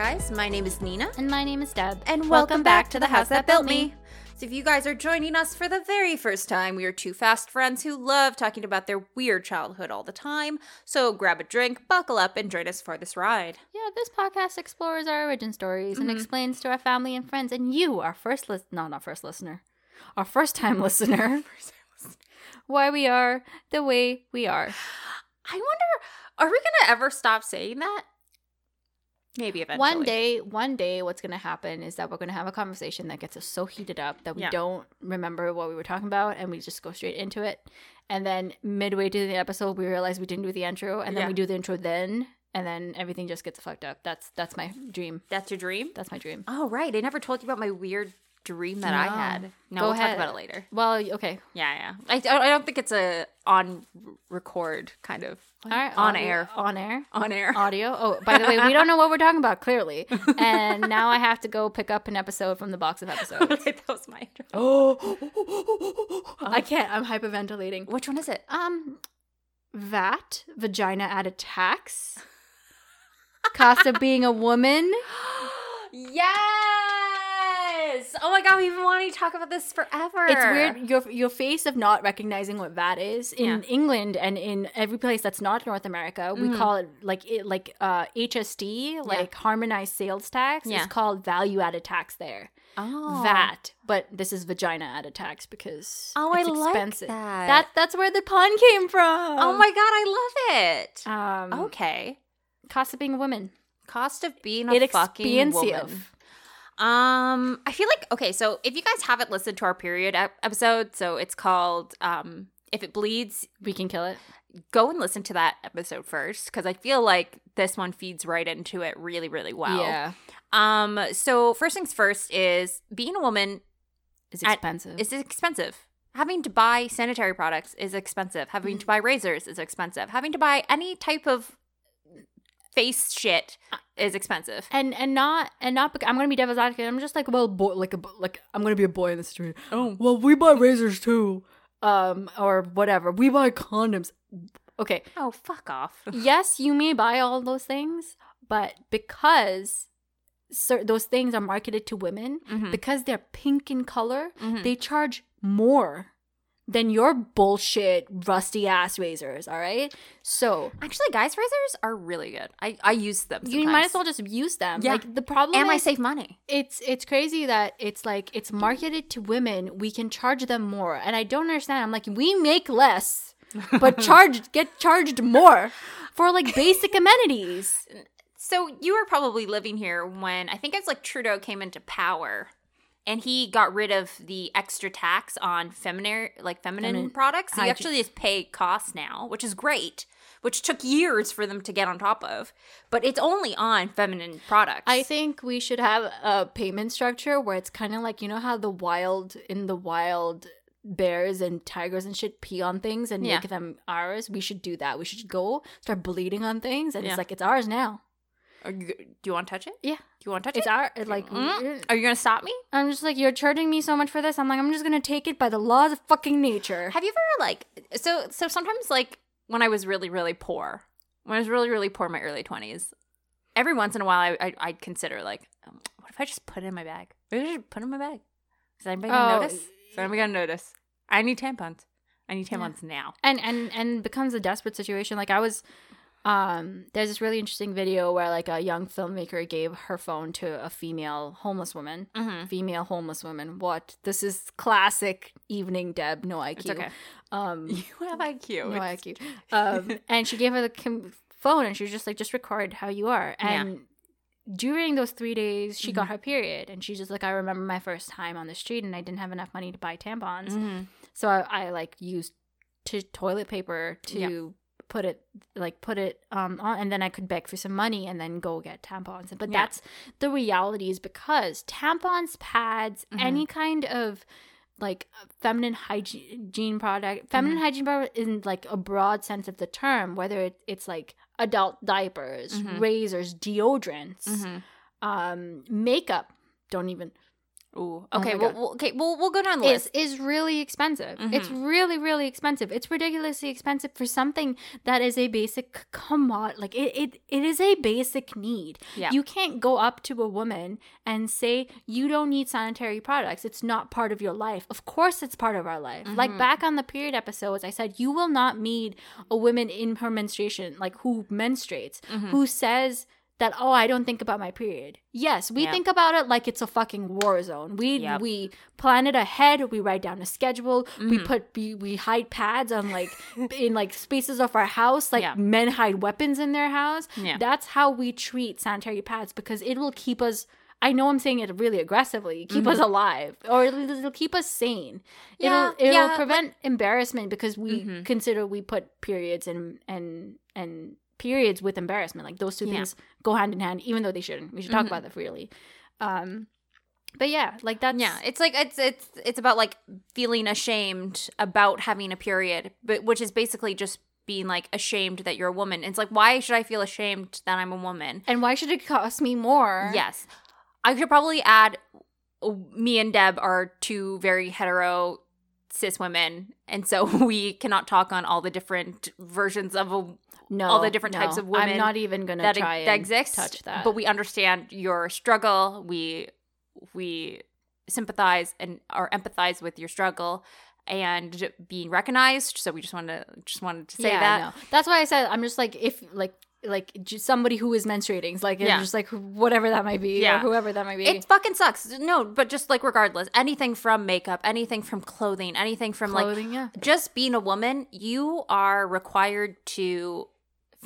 guys. My name is Nina. And my name is Deb. And welcome, back, to the House That Built Me. So, if you guys are joining us for the very first time, we are two fast friends who love talking about their weird childhood all the time. So, grab a drink, buckle up, and join us for this ride. Yeah, this podcast explores our origin stories Mm-hmm. and explains to our family and friends, and you, our first list, no, not first listener, our first time listener, why we are the way we are. I wonder, are we going to ever stop saying that? Maybe eventually. One day, one day, what's going to happen is that we're going to have a conversation that gets us so heated up that we Yeah. don't remember what we were talking about, and we just go straight into it. And then midway through the episode, we realize we didn't do the intro, and then Yeah. we do the intro then, and then everything just gets fucked up. That's that's my dream. That's your dream? That's my dream. Oh, right. I never told you about my weird dream that I had. No, Go we'll ahead. talk about it later. Well, okay. Yeah, yeah. I, I don't think it's a on record kind of All right, on audio- air. On air. On air. Audio. Oh, by the way, we don't know what we're talking about clearly, and now I have to go pick up an episode from the box of episodes. Okay, that was my intro. Oh, I can't. I'm hyperventilating. Which one is it? Um, VAT vagina added tax. Cost of being a woman. yes! Oh my god, we've been wanting to talk about this forever. It's weird your your face of not recognizing what VAT is in Yeah. England and in every place that's not North America. We Mhm. call it like it like uh HST, like harmonized sales tax. Yeah. It's called value added tax there. Oh. VAT, but this is vagina added tax because Oh, I it's like that. That that's where the pun came from. Oh my god, I love it. Um, okay. cost of being a woman. Cost of being a It fucking woman. Um, I feel like okay. So if you guys haven't listened to our period ep- episode, so it's called um, "If It Bleeds," We can kill it. go and listen to that episode first because I feel like this one feeds right into it really, really well. Yeah, Um. So first things first is being a woman At- expensive. is expensive. Having to buy sanitary products is expensive. Having to buy razors is expensive. Having to buy any type of face shit is expensive. and and not and not. I'm gonna be devil's advocate. I'm just like well, boy, like a like I'm gonna be a boy in the street. Oh. Well, we buy razors too, um, or whatever. We buy condoms. Okay, Oh, fuck off. yes, you may buy all those things, but because cer- those things are marketed to women, Mhm. because they're pink in color, Mhm. they charge more than your bullshit rusty ass razors. All right, so Actually, guys' razors are really good. I, I use them. you might as well just use them. Yeah. Like the problem And I save money. it's it's crazy that it's like it's marketed to women. We can charge them more, and I don't understand. I'm like, we make less, but charge get charged more for like basic amenities. So you were probably living here when I think it's like Trudeau came into power, and he got rid of the extra tax on feminine, like feminine Feminine products. So you actually just pay costs now, which is great. Which took years for them to get on top of, but it's only on feminine products. I think we should have a payment structure where it's kind of like you know how the wild in the wild bears and tigers and shit pee on things and Yeah. make them ours. We should do that. We should go start bleeding on things, and Yeah. it's like it's ours now. Are you, do you want to touch it? Yeah. Do you want to touch It's it? our it, like. Mm? Are you gonna stop me? I'm just like you're charging me so much for this. I'm like I'm just gonna take it by the laws of fucking nature. Have you ever like so so sometimes like when I was really really poor, when I was really really poor in my early twenties, every once in a while I, I I'd consider like, um, what if I just put it in my bag? Maybe I should put it in my bag. Is anybody gonna Oh, notice? Is anybody gonna notice? I need tampons. I need Yeah. tampons now. and and and becomes a desperate situation like i was um there's this really interesting video where like a young filmmaker gave her phone to a female homeless woman Mm-hmm. female homeless woman what this is classic evening deb no iq It's okay. um You have IQ. no It's- iq um and she gave her the com- phone and she was just like just record how you are Yeah. and during those three days she got Mhm. her period and she's just like i remember my first time on the street and i didn't have enough money to buy tampons Mhm. so I, I like used to toilet paper to put it like put it um on, and then I could beg for some money and then go get tampons. But Yeah. that's the reality is because tampons, pads, Mhm. any kind of like feminine hygiene product, feminine Mm-hmm. hygiene product in like a broad sense of the term, whether it, it's like adult diapers, Mhm. razors, deodorants, Mhm. um, makeup. Don't even Ooh. Oh Okay. my well, God. well, okay. We'll we'll go down the is list. is really expensive. It's mm-hmm. really really expensive. It's ridiculously expensive for something that is a basic commodity. Like it, it it is a basic need. Yeah. You can't go up to a woman and say you don't need sanitary products. It's not part of your life. Of course it's part of our life. Like mm-hmm. back on the period episodes, I said you will not meet a woman in her menstruation, like who menstruates, mm-hmm. who says that oh I don't think about my period. Yes, we think about it like it's a fucking war zone. We Yep. we plan it ahead. We write down a schedule. We Mm-hmm. put we, we hide pads on like in like spaces of our house. Like Yeah. men hide weapons in their house. Yeah. That's how we treat sanitary pads because it will keep us. I know I'm saying it really aggressively. Keep us alive, or it'll, it'll keep us sane. Mm-hmm. Yeah, it'll it'll yeah, Mm-hmm. prevent embarrassment because we consider we put periods and and and periods with embarrassment. Like those two Yeah. Mm-hmm. things go hand in hand, even though they shouldn't. We should talk about that freely. Um, but yeah, like that's Yeah, it's like it's it's it's about like feeling ashamed about having a period, but which is basically just being like ashamed that you're a woman. It's like why should I feel ashamed that I'm a woman? And why should it cost me more? Yes. I could probably add me and Deb are two very hetero cis women, and so we cannot talk on all the different versions of a No, all the different no. types of women I'm not even gonna that, try that and exist. touch that. But we understand your struggle. We we sympathize and or empathize with your struggle and being recognized. So we just wanted to just wanted to say yeah, that. no. That's why I said I'm just like if like like just somebody who is menstruating, like Yeah. just like whatever that might be, Yeah. or whoever that might be. It fucking sucks. No, but just like regardless, anything from makeup, anything from clothing, anything from Clothing, yeah. like just being a woman, you are required to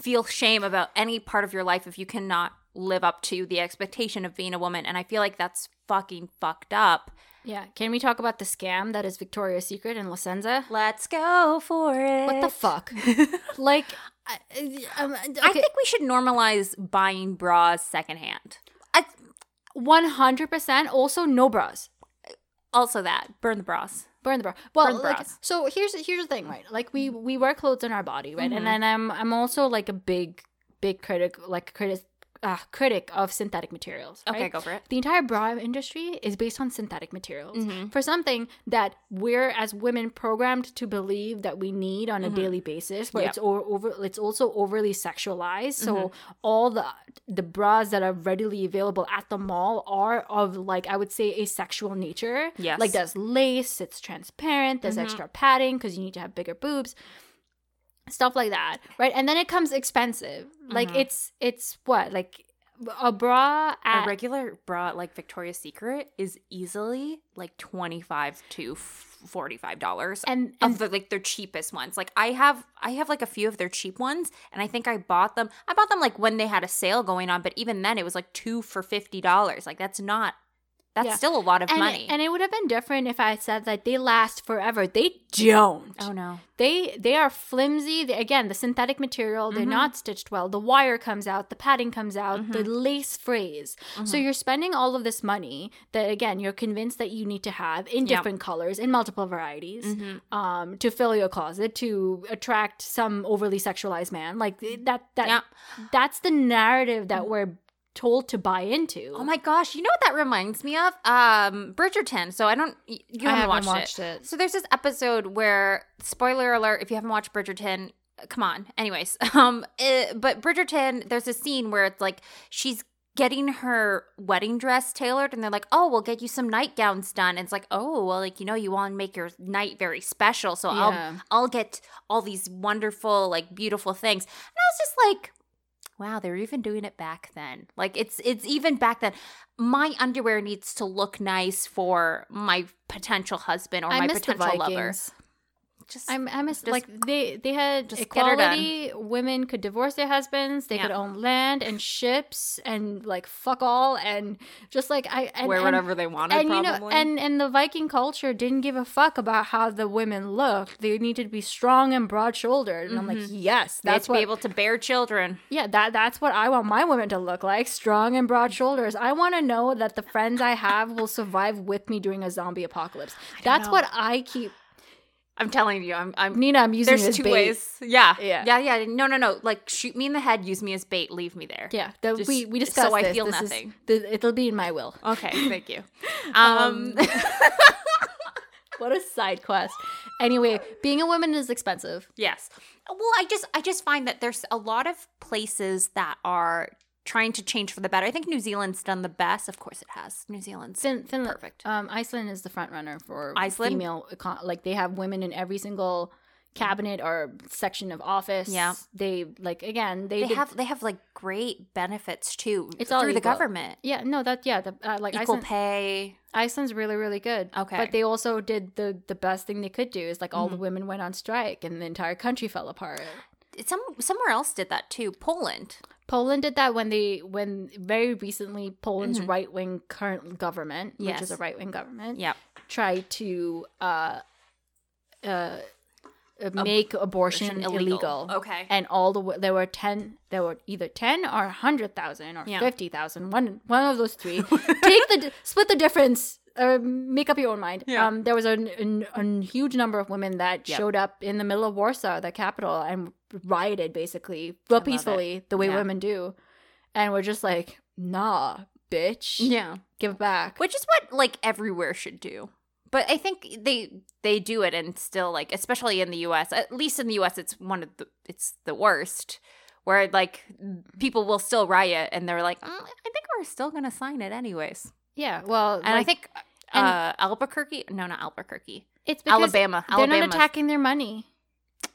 feel shame about any part of your life if you cannot live up to the expectation of being a woman. And I feel like that's fucking fucked up. yeah. Can we talk about the scam that is Victoria's Secret and La Senza? Let's go for it. What the fuck? like, I, um, I think we should normalize buying bras secondhand. I, one hundred percent. Also, no bras. also, that burn the bras. Burn the bra. Well, Burn the like, bras. so here's here's the thing, right? Like we mm-hmm. we wear clothes on our body, right? And mm-hmm. then I'm I'm also like a big big critic, like critic uh, critic of synthetic materials. Okay, go for it. The entire bra industry is based on synthetic materials Mm-hmm. for something that we're as women programmed to believe that we need on a Mm-hmm. daily basis. Where Yep. it's o- over, it's also overly sexualized. So Mm-hmm. all the the bras that are readily available at the mall are of like I would say a sexual nature. Yes. like there's lace, it's transparent, there's Mm-hmm. extra padding because you need to have bigger boobs stuff like that right? And then it comes expensive. Like Mm-hmm. it's it's what like a bra at a regular bra like Victoria's Secret is easily like 25 to 45 dollars and, of the like their cheapest ones. Like i have i have like a few of their cheap ones and i think i bought them i bought them like when they had a sale going on but even then it was like two for 50 dollars. Like that's not that's Yeah. still a lot of and, money and it would have been different if I said that they last forever. They don't. oh no They they are flimsy. They, again, the synthetic material, they're Mm-hmm. not stitched well. The wire comes out, the padding comes out, the lace frays. Mm-hmm. So you're spending all of this money that again you're convinced that you need to have in. Mm-hmm. different colors, in multiple varieties, um, to fill your closet to attract some overly sexualized man. Like that that Yeah. that's the narrative that we're told to buy into. oh my gosh you know what that reminds me of um bridgerton so i don't you I haven't, haven't watched, watched it. so there's this episode where spoiler alert if you haven't watched bridgerton come on anyways um it, but bridgerton there's a scene where it's like she's getting her wedding dress tailored and they're like oh we'll get you some nightgowns done and it's like oh well like you know you want to make your night very special so Yeah. i'll i'll get all these wonderful like beautiful things and i was just like wow they're even doing it back then. Like it's it's even back then. My underwear needs to look nice for my potential husband or I my potential lover. Vikings. Just I'm, I miss like they they had just get her equality. Women could divorce their husbands. They could own land and ships and like fuck all and just like I and, wear and- whatever they wanted And you know, and and the Viking culture didn't give a fuck about how the women looked. They needed to be strong and broad shouldered. And I'm like, mm-hmm. yes, They had that's to what. be able to bear children yeah, that that's what I want my women to look like: strong and broad shoulders. I want to know that the friends I have will survive with me during a zombie apocalypse. That's know. what I keep. I'm telling you, I'm. I'm Nina, I'm using there's two bait. ways. Yeah. Yeah. Yeah. Yeah. No. No. No. Like shoot me in the head. Use me as bait. Leave me there. Yeah, the, Just we we so discussed I this. feel This is- nothing. it'll be in my will. Okay. Thank you. Um. What a side quest. Anyway, being a woman is expensive. yes. Well, I just I just find that there's a lot of places that are trying to change for the better. I think New Zealand's done the best. Of course, it has. New Zealand's Fin- Finland, perfect. Um, Iceland is the front runner for Iceland? female. Econ- like they have women in every single cabinet or section of office. Yeah. they like again they, They did- have they have like great benefits too. It's through all the government. Yeah, no, that yeah, the, uh, like Equal Iceland, pay. Iceland's really really good. Okay. but they also did the the best thing they could do is like all Mm-hmm. the women went on strike and the entire country fell apart. Some somewhere else did that too. Poland. Poland did that when they when very recently Poland's Mhm. right wing current government, which is a right wing government, Yep. tried to uh uh make abortion, illegal. Okay. And all the there were ten, there were either ten or hundred thousand or Yeah. fifty thousand. One one of those three. Take the split the difference. Or make up your own mind. Yeah. Um, there was a, a, a huge number of women that Yep. showed up in the middle of Warsaw, the capital, and rioted basically, it. peacefully, the way Yeah. women do. And we're just like, nah, bitch, Yeah. give it back. Which is what like everywhere should do. But I think they they do it and still like especially in the US, at least in the US it's one of the it's the worst where like people will still riot and they're like, "Mm, I think we're still going to sign it anyways. Yeah, well, And I like, think and- uh Albuquerque, no not Albuquerque. it's Alabama. they're Alabama. not attacking their money.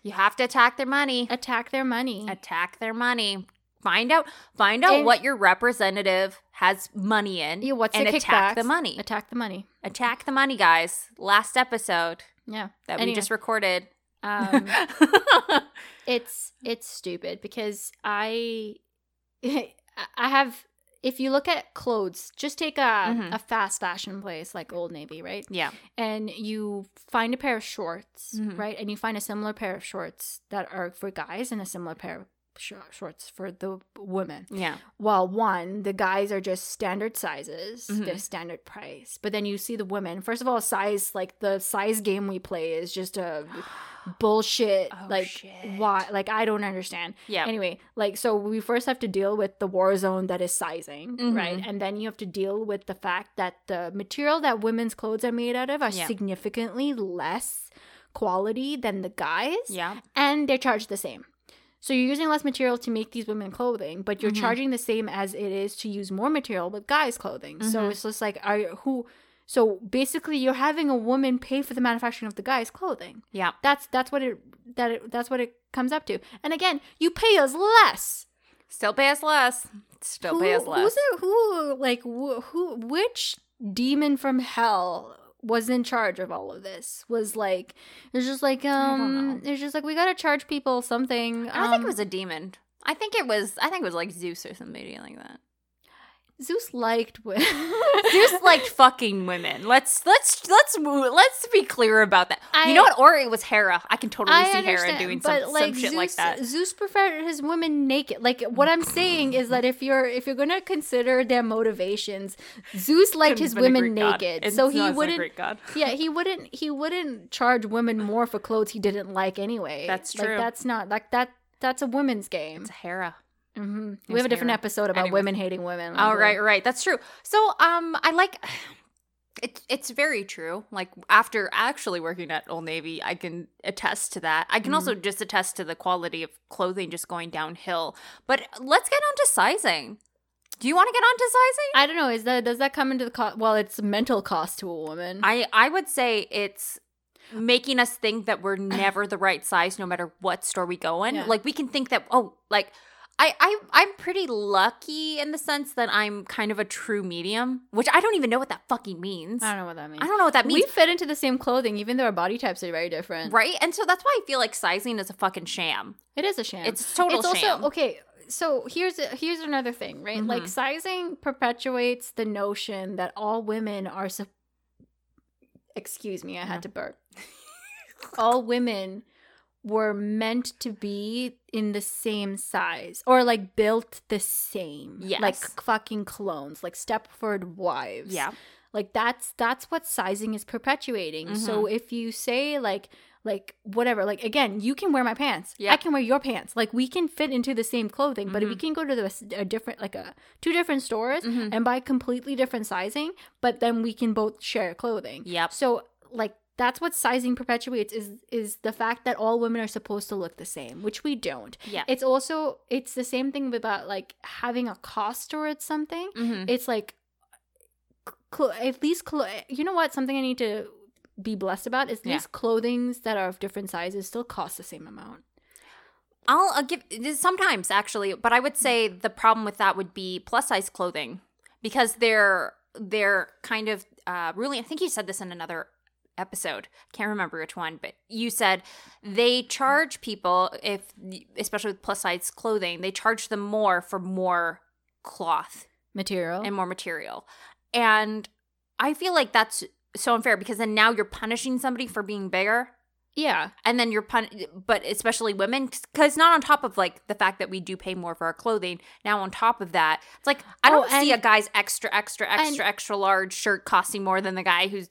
You have to attack their money. Attack their money. Attack their money. Find out find out And- what your representative has money in Yeah, what's and the attack kickbacks? the money. Attack the money. attack the money, guys. Last episode Yeah. that Anyway. we just recorded. Um, it's it's stupid because I I have if you look at clothes, just take a Mhm. a fast fashion place like Old Navy, right? yeah. And you find a pair of shorts, Mhm. right? And you find a similar pair of shorts that are for guys and a similar pair of sh- shorts for the women. Yeah. Well, one, the guys are just standard sizes, Mhm. they're standard price. But then you see the women. First of all, size like the size game we play is just a bullshit. Oh, like shit. why? Like I don't understand. Yeah. Anyway, like so we first have to deal with the war zone that is sizing, Mhm. right? And then you have to deal with the fact that the material that women's clothes are made out of are Yeah. significantly less quality than the guys Yeah. and they're charged the same. So you're using less material to make these women clothing, but you're Mhm. charging the same as it is to use more material with guys' clothing. So Mhm. it's just like are you- who so basically you're having a woman pay for the manufacturing of the guy's clothing. Yeah. That's that's what it that it, that's what it comes up to. And again, you pay us less. Still pay us less. Still who, pay us less. Who's it, who like who, who which demon from hell was in charge of all of this? Was like it's just like um it's just like we gotta charge people something. I don't think it um, was a demon. I think it was. I think it was like Zeus or somebody like that. Zeus liked women. Zeus liked fucking women. Let's let's let's move, let's be clear about that. I- you know what? Or it was Hera. I can totally I see Hera doing but some, like some shit Zeus, like that. Zeus preferred his women naked. Like what I'm saying is that if you're if you're gonna consider their motivations, Zeus liked his Couldn't been a women naked, so he it's not a wouldn't. Yeah, he wouldn't. He wouldn't charge women more for clothes he didn't like anyway. That's Like true. that's not like that. That's a women's game. It's Hera. Hmm We have a different episode about women hating women. Oh right, right. That's true. So um I like it, it's very true. Like after actually working at Old Navy, I can attest to that. I can also Mm-hmm. just attest to the quality of clothing just going downhill. But let's get on to sizing. Do you want to get on to sizing? I don't know. Is that does that come into the cost? Well, it's mental cost to a woman. I I would say it's making us think that we're never the right size no matter what store we go in. Yeah. Like we can think that oh, like I, I I'm pretty lucky in the sense that I'm kind of a true medium, which I don't even know what that fucking means. I don't know what that means. I don't know what that means. we fit into the same clothing, even though our body types are very different. Right? And so that's why I feel like sizing is a fucking sham. It is a sham. It's total it's sham. also okay. So here's here's another thing, right? Like Mhm. sizing perpetuates the notion that all women are. Su- Excuse me, I Yeah. had to burp. all women were meant to be in the same size or like built the same. Yes. Like fucking clones, like Stepford wives. Yeah. Like that's that's what sizing is perpetuating. So Mm-hmm. if you say like like whatever. Like again, you can wear my pants. Yeah. I can wear your pants. Like we can fit into the same clothing, but Mm-hmm. we can go to the, a different like a two different stores Mhm. and buy completely different sizing, but then we can both share clothing. Yeah. So like that's what sizing perpetuates is is the fact that all women are supposed to look the same, which we don't. Yeah. It's also it's the same thing about like having a cost towards something. Mhm. It's like cl- at least cl- you know what something I need to be blessed about is Yeah. these clothings that are of different sizes still cost the same amount. I'll, I'll give sometimes actually, but I would say the problem with that would be plus size clothing because they're they're kind of uh, really. I think you said this in another episode. Can't remember which one, but you said they charge people if, especially with plus size clothing, they charge them more for more cloth Material. and more material, and I feel like that's so unfair because then now you're punishing somebody for being bigger yeah. and then you're pun but especially women because not on top of like the fact that we do pay more for our clothing now on top of that it's like i Oh, don't see a guy's extra extra extra extra large shirt costing more than the guy who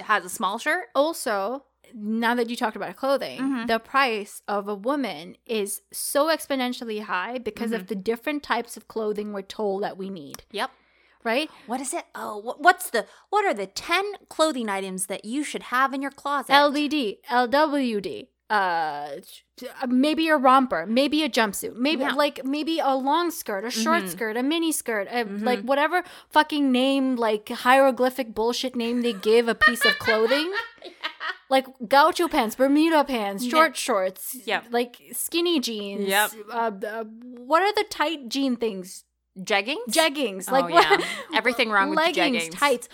has a small shirt Also, now that you talked about clothing, Mhm. the price of a woman is so exponentially high because Mm-hmm. of the different types of clothing we're told that we need, yep right? what is it oh what's the what are the 10 clothing items that you should have in your closet LBD, LWD, uh, maybe a romper, maybe a jumpsuit, maybe Yeah. like maybe a long skirt, a short Mhm. skirt, a mini skirt, a, Mhm. like whatever fucking name, like hieroglyphic bullshit name they give a piece of clothing. yeah. Like gaucho pants, Bermuda pants, short shorts, Yep. like skinny jeans. Yep. Uh, uh, what are the tight jean things? jeggings Jeggings. Oh, Like what? Everything wrong with leggings, jeggings. tights.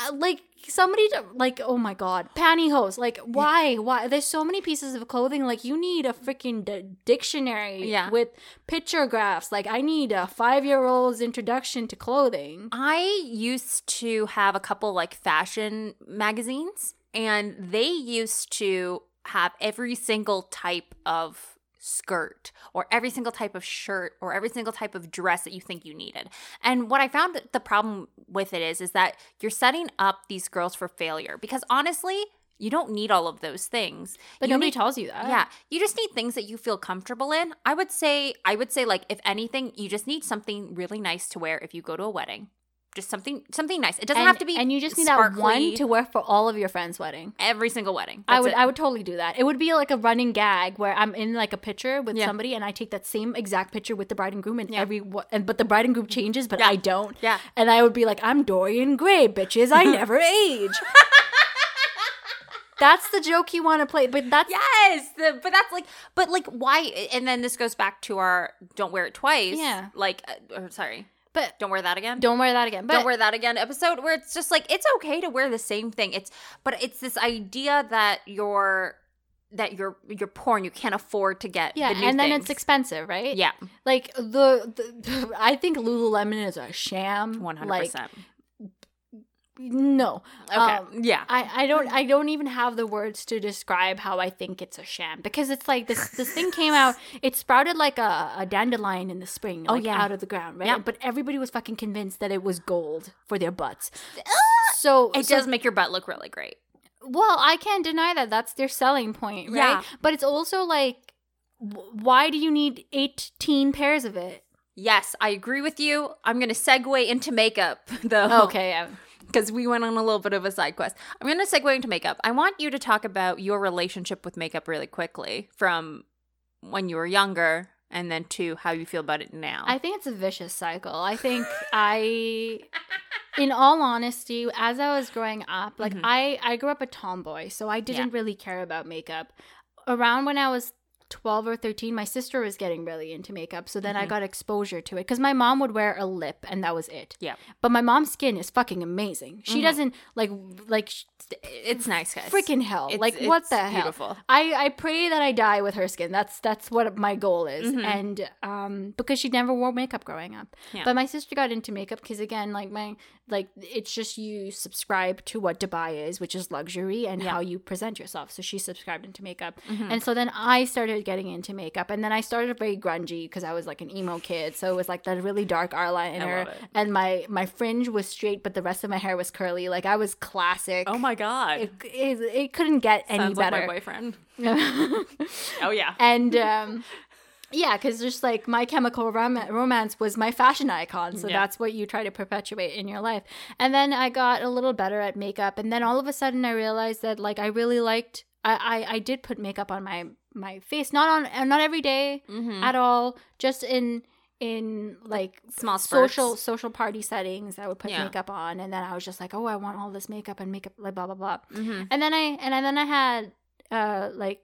Uh, like somebody to, like oh my god pantyhose like why why there's so many pieces of clothing like you need a freaking d- dictionary Yeah. with picture graphs like i need a five-year-old's introduction to clothing I used to have a couple like fashion magazines, and they used to have every single type of skirt or every single type of shirt or every single type of dress that you think you needed. And what I found the problem with it is is that you're setting up these girls for failure because honestly, you don't need all of those things. but You nobody need- tells you that yeah, you just need things that you feel comfortable in. I would say, I would say, like if anything, you just need something really nice to wear if you go to a wedding. Just something, something nice. It doesn't and, have to be, and you just need sparkly that one to wear for all of your friends wedding every single wedding. I would it. I would totally do that. It would be like a running gag where I'm in like a picture with Yeah. somebody and I take that same exact picture with the bride and groom and Yeah. every and but the bride and groom changes but Yeah. I don't. Yeah. And I would be like I'm Dorian Gray, bitches. I never age. That's the joke you want to play, but that's Yes, the, but that's like, but like, why? And then this goes back to our "Don't wear it twice." Yeah. Like, uh, or sorry, but don't wear that again. don't wear that again. But don't wear that again episode where it's just like it's okay to wear the same thing it's but it's this idea that you're that you're you're poor and you can't afford to get yeah, the new and then things. it's expensive, right? yeah Like the, the I think Lululemon is a sham. 100% Like no. okay Um, yeah I, I don't I don't even have the words to describe how I think it's a sham because it's like this this thing came out it sprouted like a, a dandelion in the spring Oh, yeah. out of the ground right Yeah. but everybody was fucking convinced that it was gold for their butts so it so- does make your butt look really great well I can't deny that that's their selling point right Yeah. but it's also like why do you need 18 pairs of it yes i agree with you i'm gonna segue into makeup though okay yeah. Because we went on a little bit of a side quest i'm gonna segue into makeup i want you to talk about your relationship with makeup really quickly from when you were younger and then to how you feel about it now I think it's a vicious cycle. I think I, in all honesty, as I was growing up, like Mhm. I, I grew up a tomboy, so I didn't really care about makeup. Around when I was 12 or 13, my sister was getting really into makeup, so then I Mhm. got exposure to it because my mom would wear a lip and that was it. Yeah. But my mom's skin is fucking amazing. She Mhm. doesn't like like it's nice guys freaking hell. It's- like what it's the hell? beautiful I, I pray that I die with her skin. That's that's what my goal is. Mhm. And um because she never wore makeup growing up. Yeah. But my sister got into makeup because again, like my like it's just you subscribe to what Dubai is, which is luxury and Yeah. how you present yourself. So she subscribed into makeup. Mhm. And so then I started getting into makeup and then I started very grungy because I was like an emo kid. So it was like that really dark eyeliner and my my fringe was straight but the rest of my hair was curly. Like I was classic. oh my god. it, it, it couldn't get any Sounds like better. my boyfriend. Oh yeah. and um yeah because just like my chemical rom- romance was my fashion icon so Yeah. that's what you try to perpetuate in your life and then i got a little better at makeup and then all of a sudden i realized that like i really liked i i, I did put makeup on my my face not on uh, not every day Mhm. at all just in in like Small spurts. social social party settings i would put Yeah. makeup on and then i was just like oh i want all this makeup and makeup like blah blah blah Mhm. and then I and then I had uh like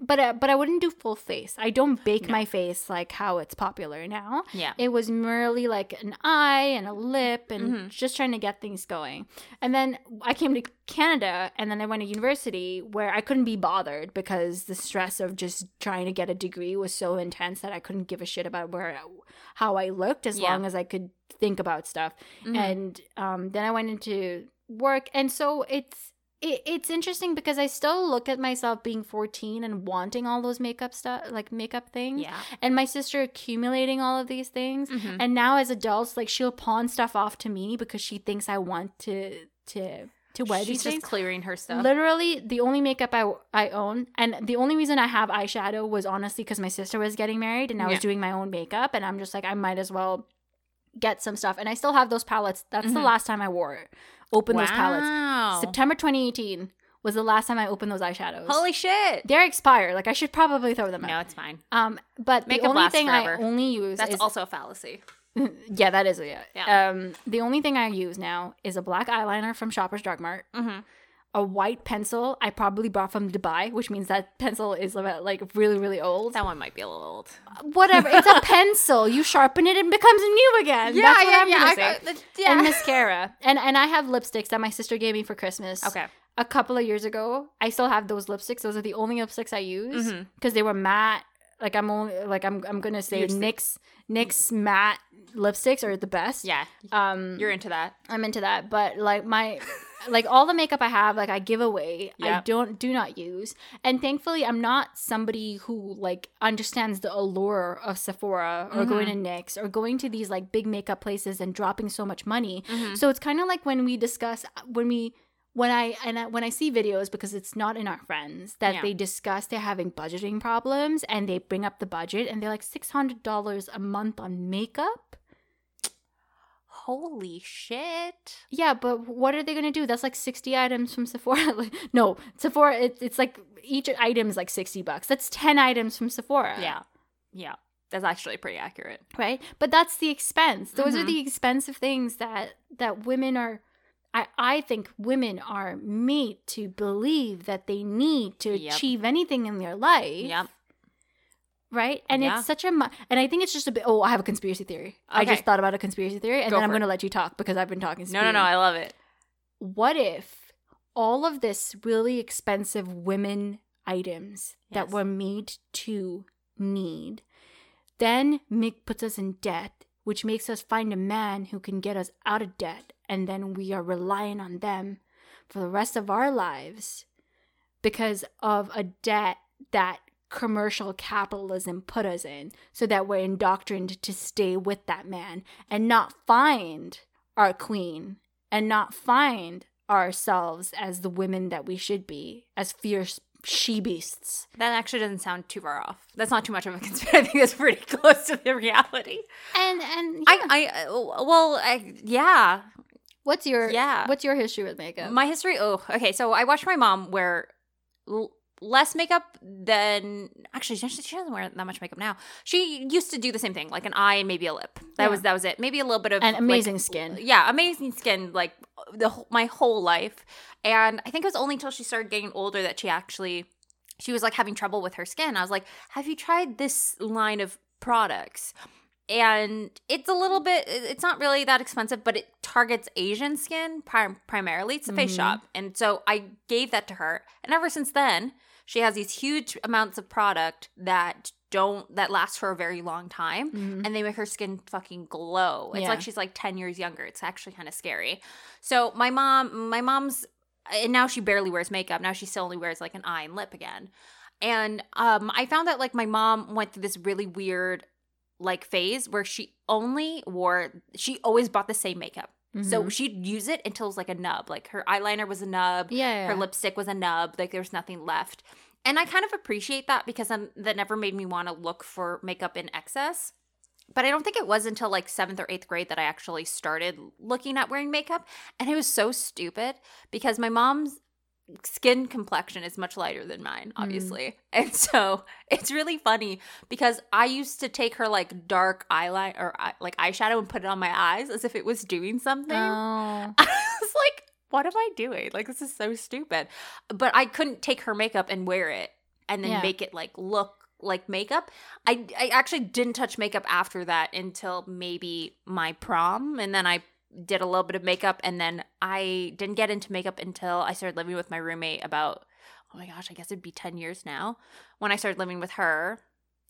but uh, but I wouldn't do full face. I don't bake No. my face like how it's popular now. Yeah. It was merely like an eye and a lip and Mhm. just trying to get things going. And then I came to Canada and then I went to university where I couldn't be bothered because the stress of just trying to get a degree was so intense that I couldn't give a shit about where how I looked as Yeah. long as I could think about stuff Mhm. and um, then I went into work, and so it's it, it's interesting because I still look at myself being 14 and wanting all those makeup stuff, like makeup things, yeah. and my sister accumulating all of these things, Mhm. and now as adults, like she'll pawn stuff off to me because she thinks I want to to to wear She's these just clearing her stuff. Literally, the only makeup I, I own, and the only reason I have eyeshadow was honestly because my sister was getting married and I was doing my own makeup, and I'm just like, I might as well get some stuff. And I still have those palettes. That's the Mhm. last time I wore it. Open those palettes. September 2018 was the last time I opened those eyeshadows. Holy shit. They're expired. Like I should probably throw them out. No, it's fine. Um, but Make the only thing forever. I only use That's is also a fallacy. yeah, that is yeah. Yeah. Um, the only thing I use now is a black eyeliner from Shoppers Drug Mart Mm-hmm. A white pencil I probably bought from Dubai, which means that pencil is about, like really, really old. That one might be a little old. Whatever, it's a pencil. You sharpen it and it becomes new again. That's what I'm gonna say. yeah. And mascara, and and I have lipsticks that my sister gave me for Christmas. okay. a couple of years ago. I still have those lipsticks. Those are the only lipsticks I use because they were matte. Like I'm only like I'm I'm gonna say You're NYX NYX matte lipsticks are the best. Yeah. Um, You're into that. I'm into that, but like my like all the makeup I have, like I give away. I don't do not use. And thankfully I'm not somebody who like understands the allure of Sephora or going to Mm-hmm. NYX or going to these like big makeup places and dropping so much money. Mhm. So it's kind of like when we discuss when we when I and I, when I see videos because it's not in our friends that Yeah. they discuss they're having budgeting problems and they bring up the budget and they're like six hundred dollars a month on makeup. Holy shit. Yeah, but what are they gonna do? That's like sixty items from Sephora. No, Sephora. It, it's like each item is like sixty bucks. That's ten items from Sephora. Yeah. Yeah. That's actually pretty accurate. right. But that's the expense. Those are Mhm. the expensive things that that women are. I I think women are made to believe that they need to Yep. achieve anything in their life. Yep. Right. And Yeah. it's such a. And I think it's just a bit. Oh, I have a conspiracy theory. I just thought about a conspiracy theory, and Go then I'm going to let you talk because I've been talking. No, no, no. I love it. what if all of this really expensive women items that were made to need then Mick puts us in debt which makes us find a man who can get us out of debt and then we are relying on them for the rest of our lives because of a debt that commercial capitalism put us in so that we're indoctrined to stay with that man and not find our queen and not find ourselves as the women that we should be as fierce she beasts That actually doesn't sound too far off. That's not too much of a conspiracy. I think that's pretty close to the reality. and and I, I, uh, well, I, yeah. what's your Yeah. what's your history with makeup My history. Oh, okay. So I watched my mom wear l- less makeup than actually she she doesn't wear that much makeup now. She used to do the same thing, like an eye and maybe a lip. That Yeah. was that was it. Maybe a little bit of like, amazing skin yeah, amazing skin like the whole, my whole life. And I think it was only until she started getting older that she actually she was like having trouble with her skin. I was like, "Have you tried this line of products?" And it's a little bit it's not really that expensive, but it targets Asian skin prim- primarily. It's a face Mhm. shop. And so I gave that to her. And ever since then, she has these huge amounts of product that don't that last for a very long time Mhm. and they make her skin fucking glow. It's Yeah. like she's like 10 years younger. It's actually kind of scary. So my mom, my mom's and now she barely wears makeup. Now she still only wears like an eye and lip again. And um I found that like my mom went through this really weird like phase where she only wore she always bought the same makeup. So Mhm. she'd use it until it was like a nub. Like her eyeliner was a nub, yeah, yeah. her lipstick was a nub, like there was nothing left. And I kind of appreciate that because um, that never made me want to look for makeup in excess. But I don't think it was until like seventh or eighth grade that I actually started looking at wearing makeup. And it was so stupid because my mom's skin complexion is much lighter than mine, mm. obviously. And so it's really funny because I used to take her like dark eyeliner or uh, like eyeshadow and put it on my eyes as if it was doing something. Oh. I was like, what am I doing? Like, this is so stupid. But I couldn't take her makeup and wear it and then Yeah. make it like look like makeup. I, I actually didn't touch makeup after that until maybe my prom. And then I did a little bit of makeup. And then I didn't get into makeup until I started living with my roommate about, oh my gosh, I guess it'd be 10 years now when I started living with her.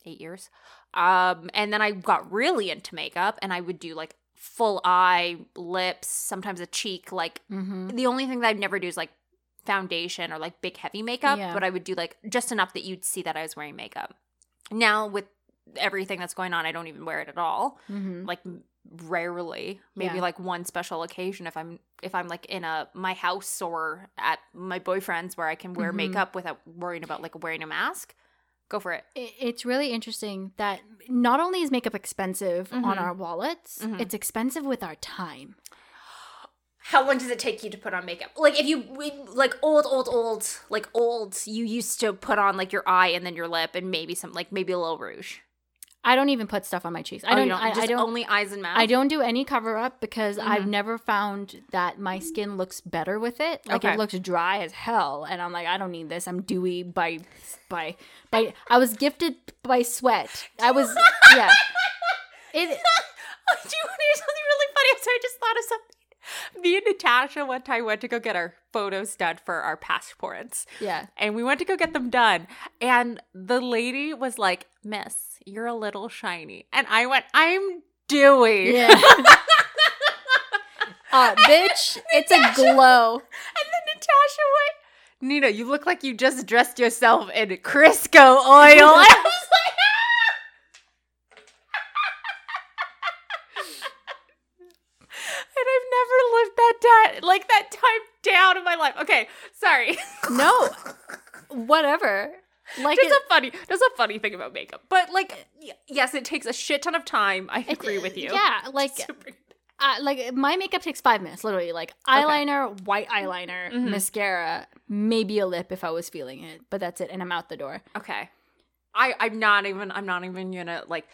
Eight years. Um, and then I got really into makeup and I would do like full eye, lips, sometimes a cheek. Like Mm-hmm. the only thing that I'd never do is like foundation or like big heavy makeup, Yeah. but I would do like just enough that you'd see that I was wearing makeup. Now with everything that's going on, I don't even wear it at all. Mm-hmm. Like rarely, maybe Yeah. like one special occasion if I'm if I'm like in a my house or at my boyfriend's where I can wear Mhm. makeup without worrying about like wearing a mask. Go for it. It- It's really interesting that not only is makeup expensive on Mhm. our wallets, Mhm. it's expensive with our time. How long does it take you to put on makeup? Like if you like old, old, old, like old, you used to put on like your eye and then your lip and maybe some like maybe a little rouge. I don't even put stuff on my cheeks. I Oh, don't. you I, just I don't. only eyes and mouth. I don't do any cover up because I've Mhm. never found that my skin looks better with it. Like Okay. it looks dry as hell, and I'm like, I don't need this. I'm dewy by by by. I was gifted by sweat. I was yeah. It Do you want to hear something really funny? So I just thought of something. Me and Natasha one time went to go get our photos done for our passports. yeah. And we went to go get them done. And the lady was like, Miss, you're a little shiny. And I went, I'm dewy. Yeah. uh, bitch, it's a glow. And then Natasha went, Nina, you look like you just dressed yourself in Crisco oil. And I was like, and I've never lived that time, like that time down in my life. Okay, sorry. No, whatever. Like it, a funny, that's a funny thing about makeup. But like, yes, it takes a shit ton of time. I agree with you. Yeah, like uh, like my makeup takes five minutes, literally. Like eyeliner, white eyeliner, Mhm. mascara, maybe a lip if I was feeling it, but that's it, and I'm out the door. Okay. I I'm not even I'm not even gonna like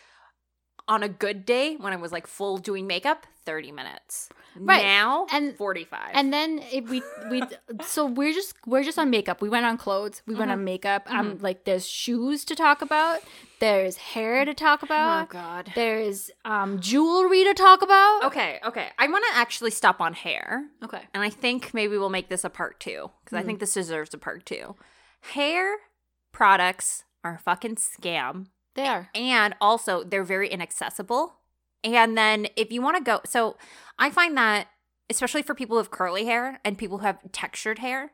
on a good day when I was like full doing makeup, 30 minutes. Right. Now And- 45. And then if we we so we're just we're just on makeup. We went on clothes. We went on makeup. Um, like there's shoes to talk about. There's hair to talk about. oh about. god. There's um jewelry to talk about. Okay, okay. I want to actually stop on hair. Okay. And I think maybe we'll make this a part 2 because I think this deserves a part 2. Hair products are a fucking scam. They are. and also they're very inaccessible. And then if you want to go, so I find that especially for people with curly hair and people who have textured hair,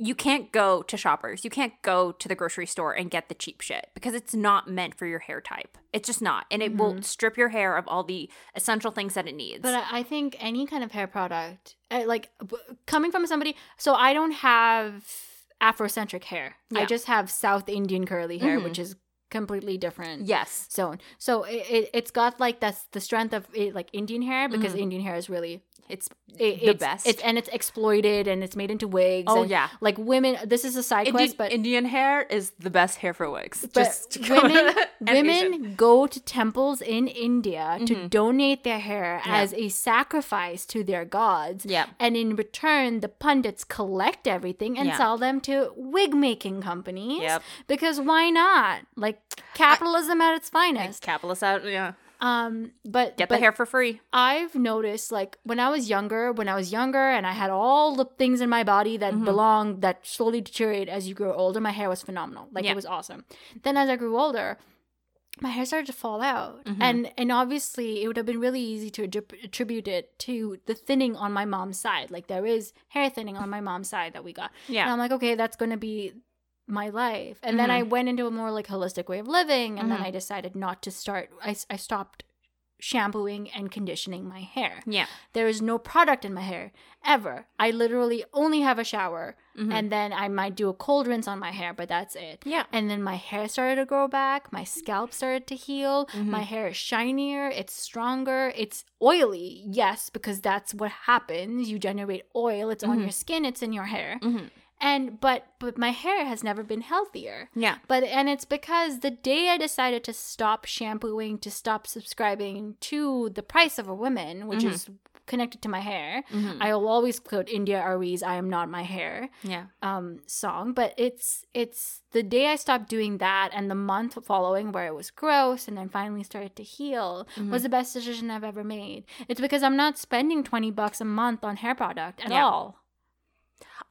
you can't go to shoppers. You can't go to the grocery store and get the cheap shit because it's not meant for your hair type. It's just not. And it will strip your hair of all the essential things that it needs. But I think any kind of hair product, uh, like coming from somebody, so I don't have Afrocentric hair. I just have South Indian curly hair, Mhm. which is completely different. yes. zone. So it, it it's got like that's the strength of it, like Indian hair because Mhm. Indian hair is really It's it, the it's, best. It's and it's exploited and it's made into wigs. Oh, and, yeah. like women. This is a side Indian, quest, but Indian hair is the best hair for wigs. but Just women Asian. women go to temples in India to Mhm. donate their hair Yeah. as a sacrifice to their gods. Yep. And in return, the pundits collect everything and Yeah. sell them to wig making companies. Yep. Because why not? Like capitalism at its finest. Capitalist out. Yeah. Um, but Get but the hair for free. I've noticed like when I was younger, when I was younger and I had all the things in my body that Mhm. belong that slowly deteriorate as you grow older, my hair was phenomenal. Like Yeah. it was awesome. Then as I grew older, my hair started to fall out Mhm. and and obviously it would have been really easy to attri- attribute it to the thinning on my mom's side like there is hair thinning on my mom's side that we got yeah and i'm like okay that's going to be my life and then i went into a more like holistic way of living and then Mhm. i decided not to start I, I stopped shampooing and conditioning my hair Yeah. there is no product in my hair ever i literally only have a shower Mhm. and then i might do a cold rinse on my hair but that's it yeah. and then my hair started to grow back my scalp started to heal Mhm. my hair is shinier it's stronger it's oily yes because that's what happens you generate oil it's on Mhm. your skin it's in your hair Mhm. And but but my hair has never been healthier Yeah. but and it's because the day i decided to stop shampooing to stop subscribing to the price of a woman which Mhm. is connected to my hair Mhm. i will always quote India.Arie's i am not my hair yeah. um song but it's it's the day i stopped doing that and the month following where it was gross and then finally started to heal Mm-hmm. was the best decision i've ever made it's because i'm not spending 20 bucks a month on hair product at Yeah. all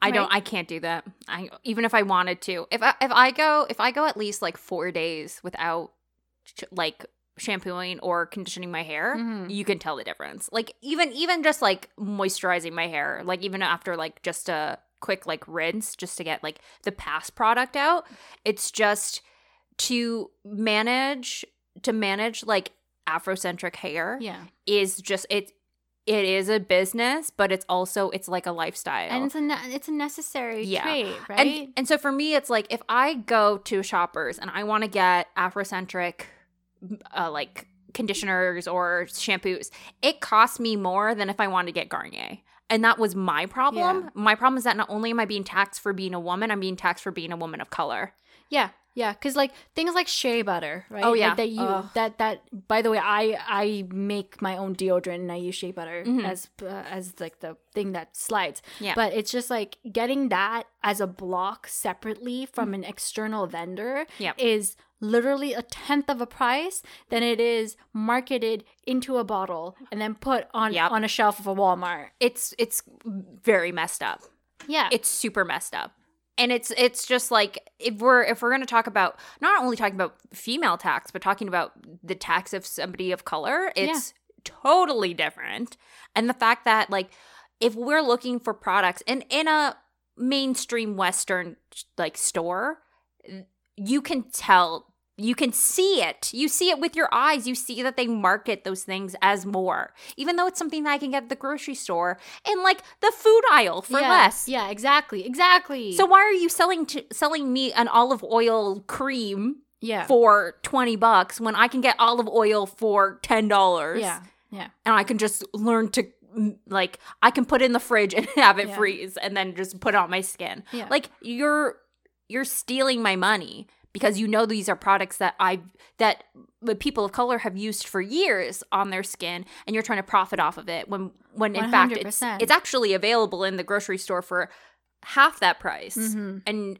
I don't. I can't do that. I even if I wanted to. If I, if I go if I go at least like four days without sh- like shampooing or conditioning my hair, Mhm. you can tell the difference. Like even even just like moisturizing my hair, like even after like just a quick like rinse just to get like the past product out, it's just to manage to manage like afrocentric hair yeah is just it it is a business, but it's also it's like a lifestyle. and it's a ne- it's a necessary Yeah. trait right And, and so for me, it's like if I go to Shoppers and I want to get Afrocentric, uh, like conditioners or shampoos, it costs me more than if I wanted to get Garnier. And that was my problem. Yeah. My problem is that not only am I being taxed for being a woman, I'm being taxed for being a woman of color. Yeah, yeah, because like things like shea butter, right? Oh, Like, yeah. that you Ugh. that that. By the way, I I make my own deodorant and I use shea butter Mhm. as uh, as like the thing that slides. Yeah. But it's just like getting that as a block separately from an external vendor Yep. is literally a tenth of a price than it is marketed into a bottle and then put on Yep. on a shelf of a Walmart. It's it's very messed up. Yeah, it's super messed up and it's it's just like if we're if we're going to talk about not only talking about female tax but talking about the tax of somebody of color it's totally different. And the fact that like if we're looking for products and in a mainstream western like store you can tell you can see it you see it with your eyes you see that they market those things as more even though it's something that i can get at the grocery store in like the food aisle for yeah, less Yeah, exactly, exactly. so why are you selling to, selling me an olive oil cream yeah, for 20 bucks when I can get olive oil for $10? yeah, yeah. And I can just learn to like I can put it in the fridge and have it Yeah. freeze and then just put it on my skin. Yeah. Like you're you're stealing my money because you know these are products that I that the people of color have used for years on their skin and you're trying to profit off of it when when in fact it's 100%. it's actually available in the grocery store for half that price Mhm. and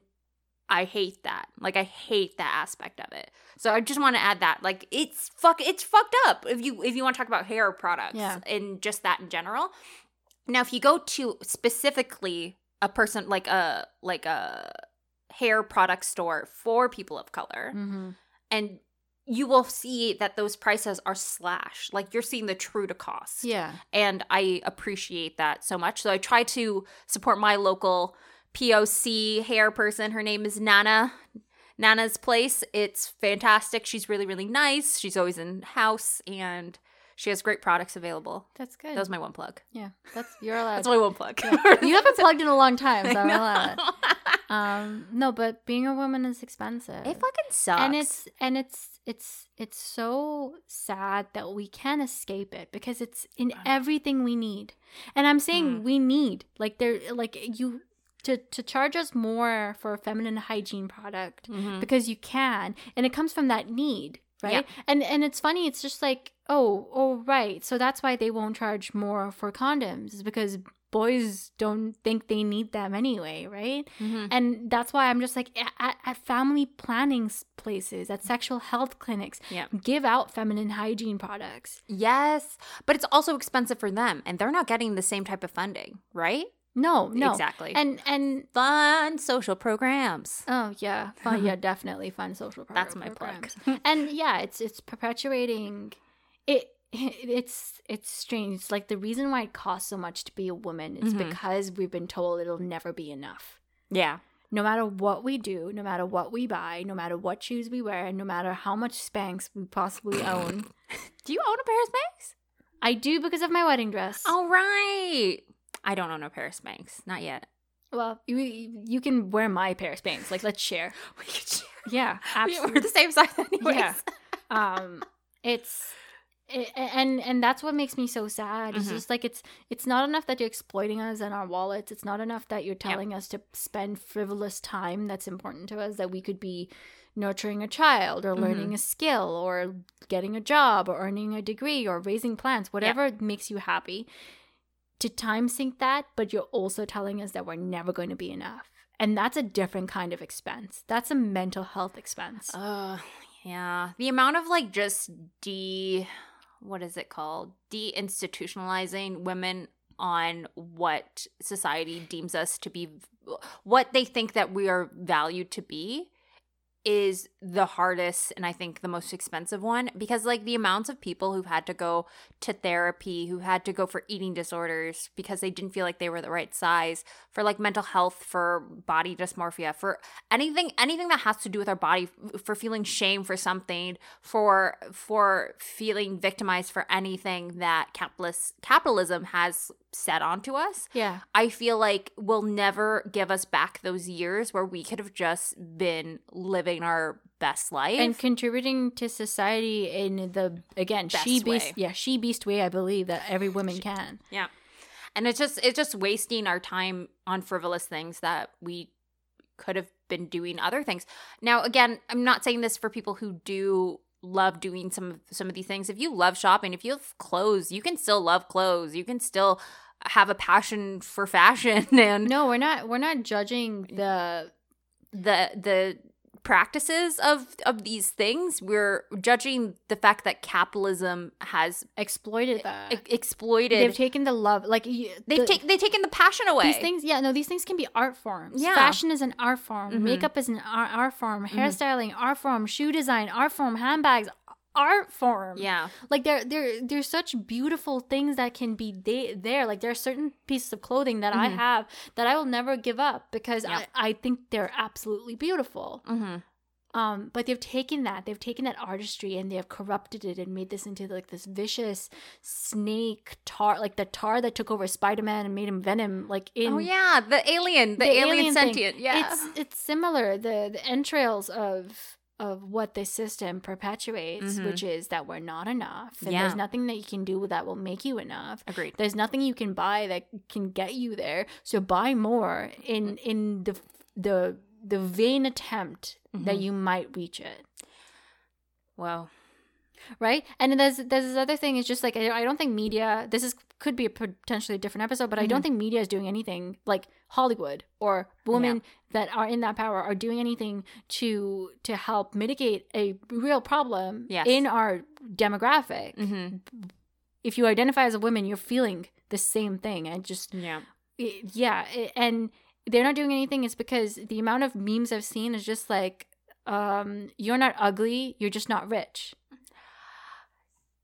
I hate that. Like I hate that aspect of it. So I just want to add that. Like it's fuck it's fucked up if you if you want to talk about hair products Yeah. and just that in general. Now if you go to specifically a person like a like a hair product store for people of color Mhm. and you will see that those prices are slashed. Like you're seeing the true to cost Yeah. and I appreciate that so much. So I try to support my local POC hair person. Her name is Nana. Nana's place. It's fantastic. She's really, really nice. She's always in house and she has great products available. That's good. That was my one plug. yeah, that's you're allowed. That's my one plug. Yeah. you haven't plugged in a long time, so I'm allowed. Um, no, but being a woman is expensive. It fucking sucks. and it's and it's it's it's so sad that we can't escape it because it's in everything we need. And I'm saying Mm. we need like there like you to to charge us more for a feminine hygiene product Mhm. because you can and it comes from that need right and and it's funny it's just like oh oh right so that's why they won't charge more for condoms is because boys don't think they need them anyway right Mhm. and that's why i'm just like at, at family planning places at sexual health clinics Yeah. give out feminine hygiene products Yes, but it's also expensive for them and they're not getting the same type of funding, right? No, no. Exactly. And and fun social programs. oh yeah, fun, yeah, definitely fun social pro- That's my plug. and yeah, it's it's perpetuating it. It's it's strange. It's like the reason why it costs so much to be a woman is Mhm. because we've been told it'll never be enough. Yeah. No matter what we do, no matter what we buy, no matter what shoes we wear, no matter how much Spanx we possibly own, Do you own a pair of Spanx? I do because of my wedding dress. All right. I don't own a pair of Spanx. Not yet. Well, you you can wear my pair of Spanx. Like, let's share. We could share. Yeah, We're the same size anyways. Yeah. um, it's it, and and that's what makes me so sad. It's Mhm. just like it's it's not enough that you're exploiting us and our wallets. It's not enough that you're telling us to spend frivolous time that's important to us. That we could be nurturing a child or learning a skill or getting a job or earning a degree or raising plants, whatever makes you happy. To time sync that, but you're also telling us that we're never going to be enough. And that's a different kind of expense. That's a mental health expense. Uh, yeah. The amount of like just de, what is it called? Deinstitutionalizing women on what society deems us to be, what they think that we are valued to be is the hardest and I think the most expensive one because like the amounts of people who've had to go to therapy, who had to go for eating disorders because they didn't feel like they were the right size, for like mental health, for body dysmorphia, for anything anything that has to do with our body, for feeling shame for something, for for feeling victimized for anything that capitalist capitalism has set onto us. yeah. I feel like will never give us back those years where we could have just been living our best life. and contributing to society in the again Best she beast way. yeah she beast way i believe that every woman can yeah. And it's just it's just wasting our time on frivolous things that we could have been doing other things. Now again, I'm not saying this for people who do love doing some of some of these things. If you love shopping, if you have clothes, you can still love clothes. You can still have a passion for fashion and no we're not we're not judging the the the practices of of these things we're judging the fact that capitalism has exploited that. e- exploited they've taken the love like they've the- taken they've taken the passion away. These things yeah no these things can be art forms. Yeah. fashion is an art form. Mhm. makeup is an art, art form. Hairstyling art form. Shoe design art form. Handbags art form yeah like there there there's such beautiful things that can be de- there like there are certain pieces of clothing that i Mhm. have that i will never give up because. I, I think they're absolutely beautiful mm-hmm. um but they've taken that they've taken that artistry and they have corrupted it and made this into like this vicious snake tar like the tar that took over spider-man and made him venom like in oh yeah the alien the, the alien, alien thing. sentient yeah it's it's similar the the entrails of of what this system perpetuates Mhm. which is that we're not enough and Yeah. there's nothing that you can do that will make you enough agreed there's nothing you can buy that can get you there so buy more in in the the the vain attempt that Mhm. you might reach it well right and there's there's this other thing is just like I, I don't think media this is could be a potentially different episode but i don't think media is doing anything like hollywood or women that are in that power are doing anything to to help mitigate a real problem Yes. in our demographic. Mm-hmm. if you identify as a woman you're feeling the same thing. And just yeah. i- yeah i- and they're not doing anything. It's because the amount of memes i've seen is just like um you're not ugly you're just not rich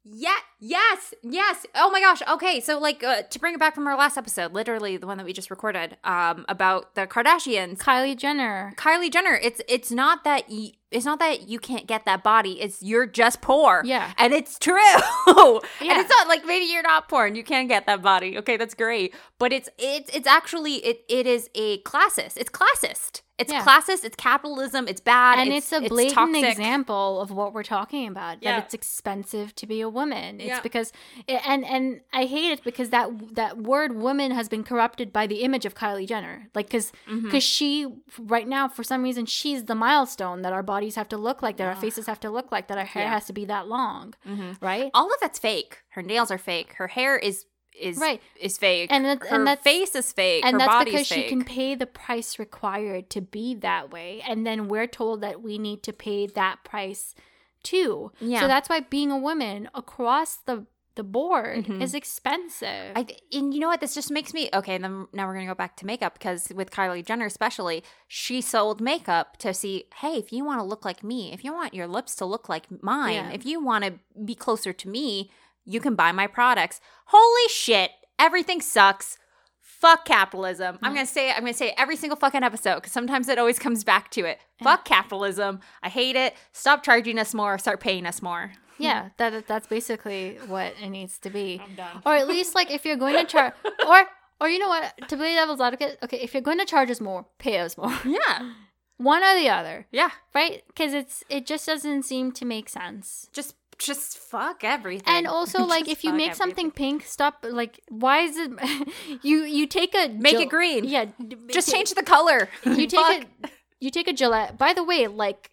Yeah, yes, yes. Oh my gosh. Okay, so like uh, to bring it back from our last episode, literally the one that we just recorded, um, about the Kardashians. kylie jenner Kylie Jenner, it's it's not that y- it's not that you can't get that body. It's you're just poor. Yeah. and it's true. yeah. and it's not like maybe you're not poor and you can't get that body. Okay, that's great. But it's it's it's actually it it is a classist. It's classist. It's Yeah. classist. It's capitalism. It's bad. and it's, a blatant toxic. example of what we're talking about Yeah. that it's expensive to be a woman it's Yeah. because and and i hate it because that that word woman has been corrupted by the image of kylie jenner like because Mhm. she right now for some reason she's the milestone that our bodies have to look like that our faces have to look like that our hair Yeah. has to be that long Mhm. right All of that's fake. Her nails are fake. Her hair is is Right. is fake. And that- her and that's- face is fake. and her that's because fake. she can pay the price required to be that way and then we're told that we need to pay that price too Yeah. so that's why being a woman across the the board Mhm. is expensive. I and you know what? This just makes me okay. Then now we're gonna go back to makeup because with Kylie Jenner, especially, she sold makeup to see. Hey, if you want to look like me, if you want your lips to look like mine, Yeah. if you want to be closer to me, you can buy my products. Holy shit! Everything sucks. Fuck capitalism. I'm mm. gonna say it. I'm gonna say it every single fucking episode because sometimes it always comes back to it. Fuck capitalism. I hate it. Stop charging us more. Start paying us more. yeah, that that's basically what it needs to be. I'm done. or at least like if you're going to charge or or you know what to play devil's advocate okay if you're going to charge us more pay us more Yeah. one or the other Yeah. right because it's it just doesn't seem to make sense Just just fuck everything. and also like if you make everything. something pink stop like why is it you you take a Make it green. yeah Just change the color. you take a you take a Gillette. By the way, like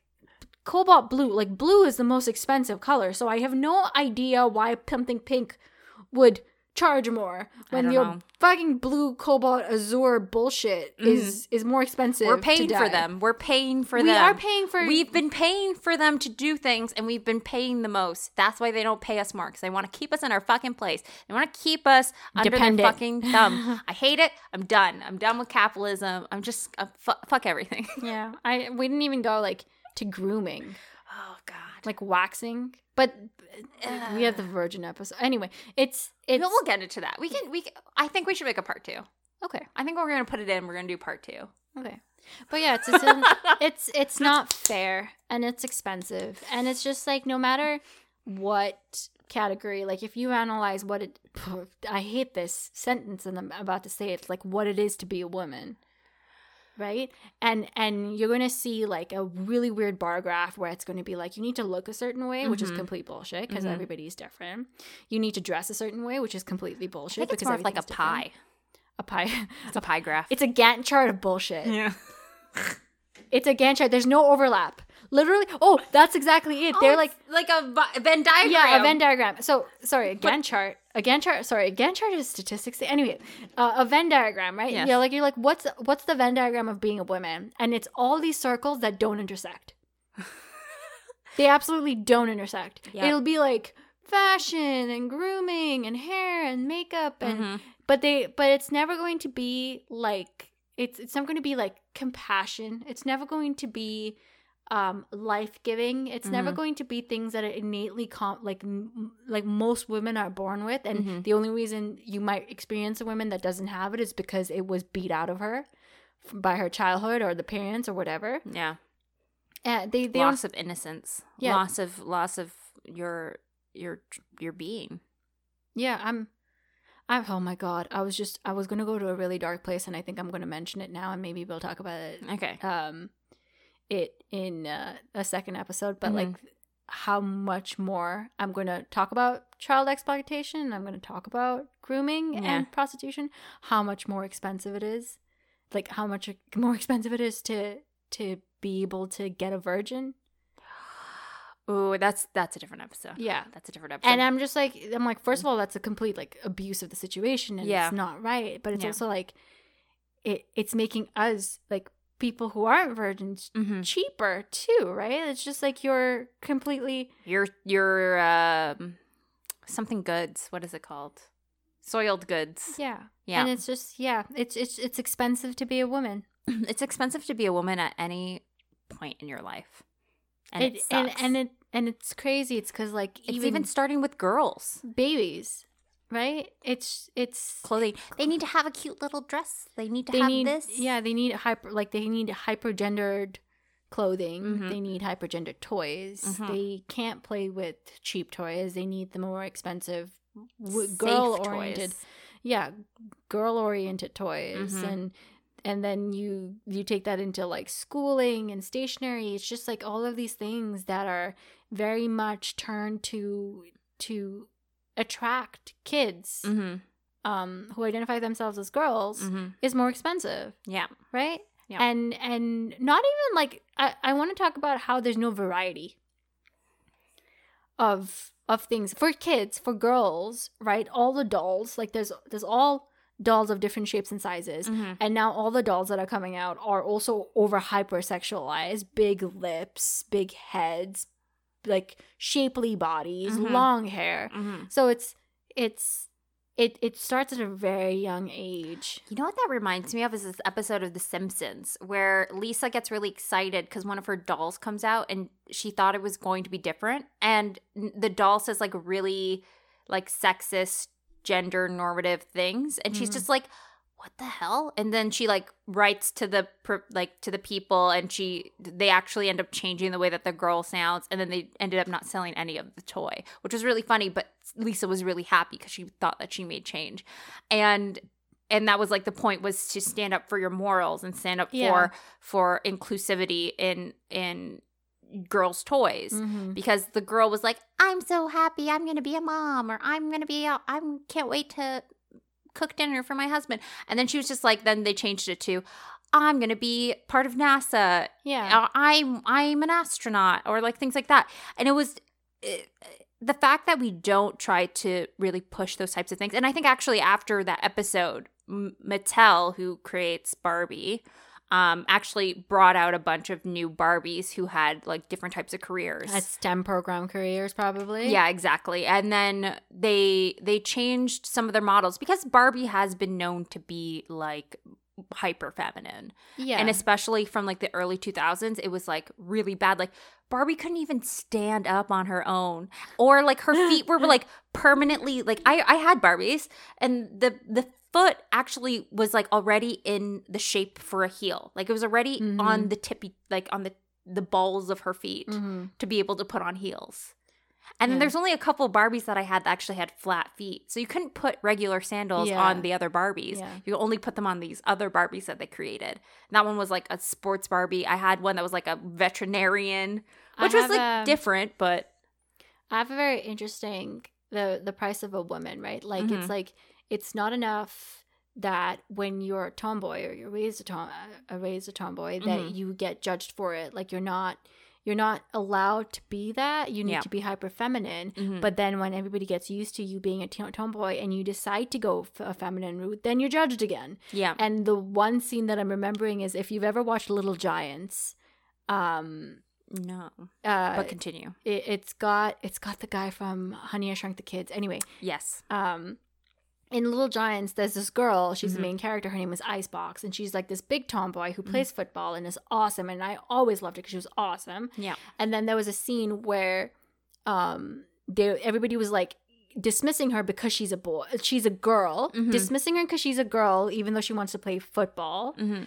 cobalt blue, like blue is the most expensive color, so I have no idea why something pink would charge more when your know. fucking blue cobalt azure bullshit is is more expensive. We're paying for them. We're paying for We them. are paying for We've been paying for them to do things, and we've been paying the most. That's why they don't pay us more because they want to keep us in our fucking place. They want to keep us under Dependent. their fucking thumb. I hate it. I'm done. I'm done with capitalism. I'm just uh, fu- fuck everything. Yeah, I we didn't even go like to grooming, Oh God. Like waxing, but uh, we have the virgin episode. Anyway, it's it's we'll, we'll get into that. We can. We. Can, I think we should make a part two. okay. I think we're gonna put it in. We're gonna do part two. Okay. But yeah, it's it's, it's it's not fair and it's expensive and it's just like no matter what category like if you analyze what it I hate this sentence and I'm about to say it, it's like what it is to be a woman. Right? And and you're going to see like a really weird bar graph where it's going to be like you need to look a certain way, which is Mhm. complete bullshit because Mhm. everybody's different. You need to dress a certain way, which is completely bullshit it's because more like a different. pie. A pie. It's a pie graph. It's a Gantt chart of bullshit. yeah. It's a Gantt chart. There's no overlap. Literally. Oh, that's exactly it. They're like, like a Venn diagram. yeah, a Venn diagram. So, sorry, a Gantt chart. A Gantt chart. Sorry, a Gantt chart is statistics. Anyway, uh, a Venn diagram, right? Yes. Yeah, like you're like, what's what's the Venn diagram of being a woman? And it's all these circles that don't intersect. they absolutely don't intersect. Yeah. It'll be like fashion and grooming and hair and makeup and Mhm. but they but it's never going to be like it's it's never going to be like compassion it's never going to be um life-giving it's never Mhm. going to be things that are innately com- like m- like most women are born with and Mhm. the only reason you might experience a woman that doesn't have it is because it was beat out of her by her childhood or the parents or whatever Yeah. uh, they they loss of innocence. Yeah. Loss of loss of your your your being. yeah i'm I'm, oh my god i was just i was gonna go to a really dark place and i think i'm gonna mention it now and maybe we'll talk about it Okay. um it in uh, a second episode but Mhm. like how much more i'm going to talk about child exploitation i'm going to talk about grooming Yeah. and prostitution how much more expensive it is like how much more expensive it is to to be able to get a virgin Oh, that's that's a different episode. yeah That's a different episode. and i'm just like i'm like first of all that's a complete like abuse of the situation and Yeah. it's not right but it's Yeah. also like it it's making us like people who aren't virgins Mhm. cheaper too, right? It's just like you're completely your your um something goods. What is it called? Soiled goods. yeah. Yeah. And it's just yeah, it's it's it's expensive to be a woman. it's expensive to be a woman at any point in your life. And it, and sucks. and it and it's crazy. It's cuz like it's even, even starting with girls. babies, right? It's it's Clothing. They need to have a cute little dress. They need to they have need this. yeah, they need hyper like they need hyper gendered clothing. Mhm. They need hyper gendered toys. Mhm. They can't play with cheap toys. They need the more expensive girl oriented yeah girl oriented toys Mhm. and and then you you take that into like schooling and stationery it's just like all of these things that are very much turned to to attract kids Mhm. um who identify themselves as girls Mhm. is more expensive Yeah. right Yeah. and and not even like i i want to talk about how there's no variety of of things for kids for girls right all the dolls like there's there's all dolls of different shapes and sizes Mhm. and now all the dolls that are coming out are also over hypersexualized big lips big heads like shapely bodies Mhm. long hair Mhm. so it's it's it it starts at a very young age. You know what that reminds me of is this episode of The Simpsons where Lisa gets really excited because one of her dolls comes out and she thought it was going to be different, and the doll says like really like sexist, gender normative things, and she's Mhm. just like, "What the hell?" And then she like writes to the like to the people, and she they actually end up changing the way that the girl sounds, and then they ended up not selling any of the toy, which was really funny. But Lisa was really happy because she thought that she made change, and and that was like the point was to stand up for your morals and stand up Yeah. for for inclusivity in in girls toys Mhm. because the girl was like i'm so happy i'm gonna be a mom or i'm gonna be a, i'm can't wait to cook dinner for my husband. And then she was just like then they changed it to i'm gonna be part of nasa. Yeah. uh, i'm i'm an astronaut or like things like that. And it was it, the fact that we don't try to really push those types of things and i think actually after that episode M- mattel who creates barbie um, actually brought out a bunch of new barbies who had like different types of careers At STEM program careers, probably. yeah, exactly. And then they they changed some of their models because Barbie has been known to be like hyper feminine. Yeah. And especially from like the early 2000s, it was like really bad. Like Barbie couldn't even stand up on her own or like her feet were like permanently like I I had Barbies and the the foot actually was like already in the shape for a heel. Like it was already Mhm. on the tippy like on the the balls of her feet Mhm. to be able to put on heels. And then there's only a couple Barbies that I had that actually had flat feet. So you couldn't put regular sandals Yeah. on the other Barbies. Yeah. You could only put them on these other Barbies that they created. And that one was like a sports Barbie. I had one that was like a veterinarian, which was like a- different, but I have a very interesting the the price of a woman, right? Like Mhm. it's like it's not enough that when you're a tomboy or you're raised a tom uh, raised a tomboy that Mhm. you get judged for it. Like you're not you're not allowed to be that. You need Yeah. to be hyper feminine. Mhm. But then when everybody gets used to you being a tomboy and you decide to go f- a feminine route, then you're judged again. yeah. And the one scene that I'm remembering is if you've ever watched Little Giants, um, No. uh, But continue. it, it's got it's got the guy from Honey I Shrunk the Kids. Anyway, Yes. um, in Little Giants, there's this girl. She's Mhm. the main character. Her name is Icebox, and she's like this big tomboy Mm-hmm. who plays football and is awesome. And I always loved her because she was awesome. Yeah. And then there was a scene where, um, they everybody was like dismissing her because she's a boy, she's a girl, Mhm. dismissing her because she's a girl, even though she wants to play football hmm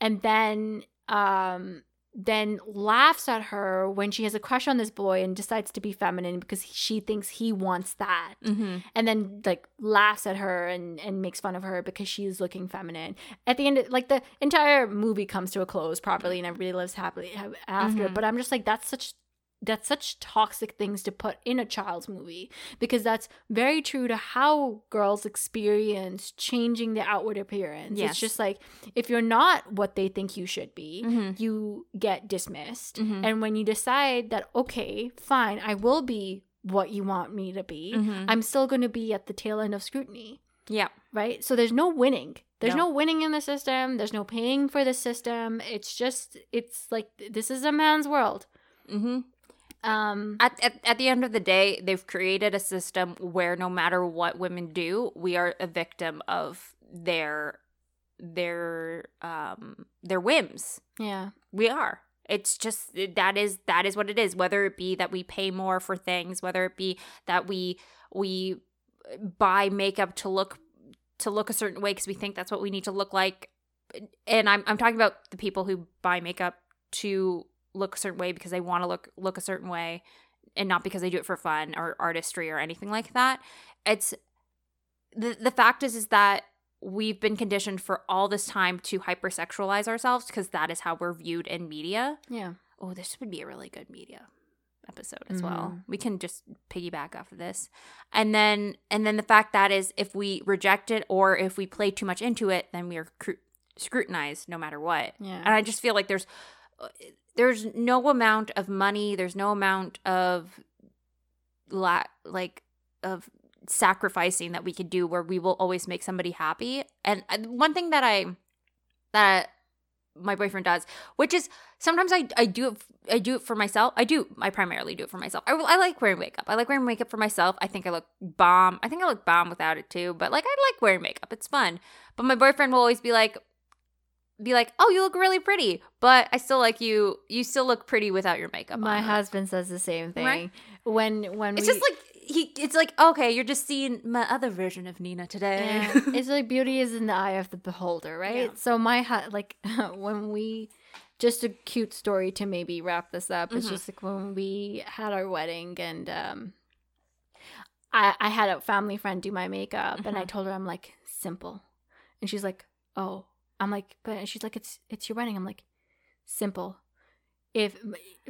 and then um then laughs at her when she has a crush on this boy and decides to be feminine because she thinks he wants that. Hmm and then like laughs at her and and makes fun of her because she's looking feminine. At the end like the entire movie comes to a close properly and everybody lives happily ha- after Mhm. but i'm just like that's such that's such toxic things to put in a child's movie because that's very true to how girls experience changing the outward appearance. Yes. It's just like if you're not what they think you should be, hmm you get dismissed. Mhm. And when you decide that, okay, fine, I will be what you want me to be, Mhm. I'm still going to be at the tail end of scrutiny, Yeah. right? So there's no winning. There's No. no. winning in the system. There's no paying for the system. It's just, it's like, this is a man's world. hmm Um, At, at, at the end of the day, they've created a system where no matter what women do, we are a victim of their their um their whims. yeah. We are. It's just that is that is what it is. Whether it be that we pay more for things, whether it be that we we buy makeup to look to look a certain way because we think that's what we need to look like. And I'm I'm talking about the people who buy makeup to look a certain way because they want to look look a certain way and not because they do it for fun or artistry or anything like that. It's the the fact is is that we've been conditioned for all this time to hypersexualize ourselves because that is how we're viewed in media. Yeah. Oh, this would be a really good media episode as well. Mm-hmm. We can just piggyback off of this. And then and then the fact that is if we reject it or if we play too much into it, then we are cru- scrutinized no matter what. Yeah. And I just feel like there's there's no amount of money, there's no amount of la- like of sacrificing that we could do where we will always make somebody happy. And uh, one thing that I that my boyfriend does, which is sometimes I I do it I do it for myself. I do I primarily do it for myself. I, I like wearing makeup. I like wearing makeup for myself. I think I look bomb. I think I look bomb without it too. But like I like wearing makeup. It's fun. But my boyfriend will always be like be like, "Oh, you look really pretty." But I still like you. You still look pretty without your makeup My on. husband says the same thing. Right? When when It's we, just like he it's like, "Okay, you're just seeing my other version of Nina today." Yeah. it's like beauty is in the eye of the beholder, right? Yeah. So my hu- like when we just a cute story to maybe wrap this up. It's Mhm. just like when we had our wedding and um I I had a family friend do my makeup and I Mhm. told her I'm like simple. And she's like, "Oh." I'm like, "But she's like, "It's it's your wedding." I'm like, "Simple." If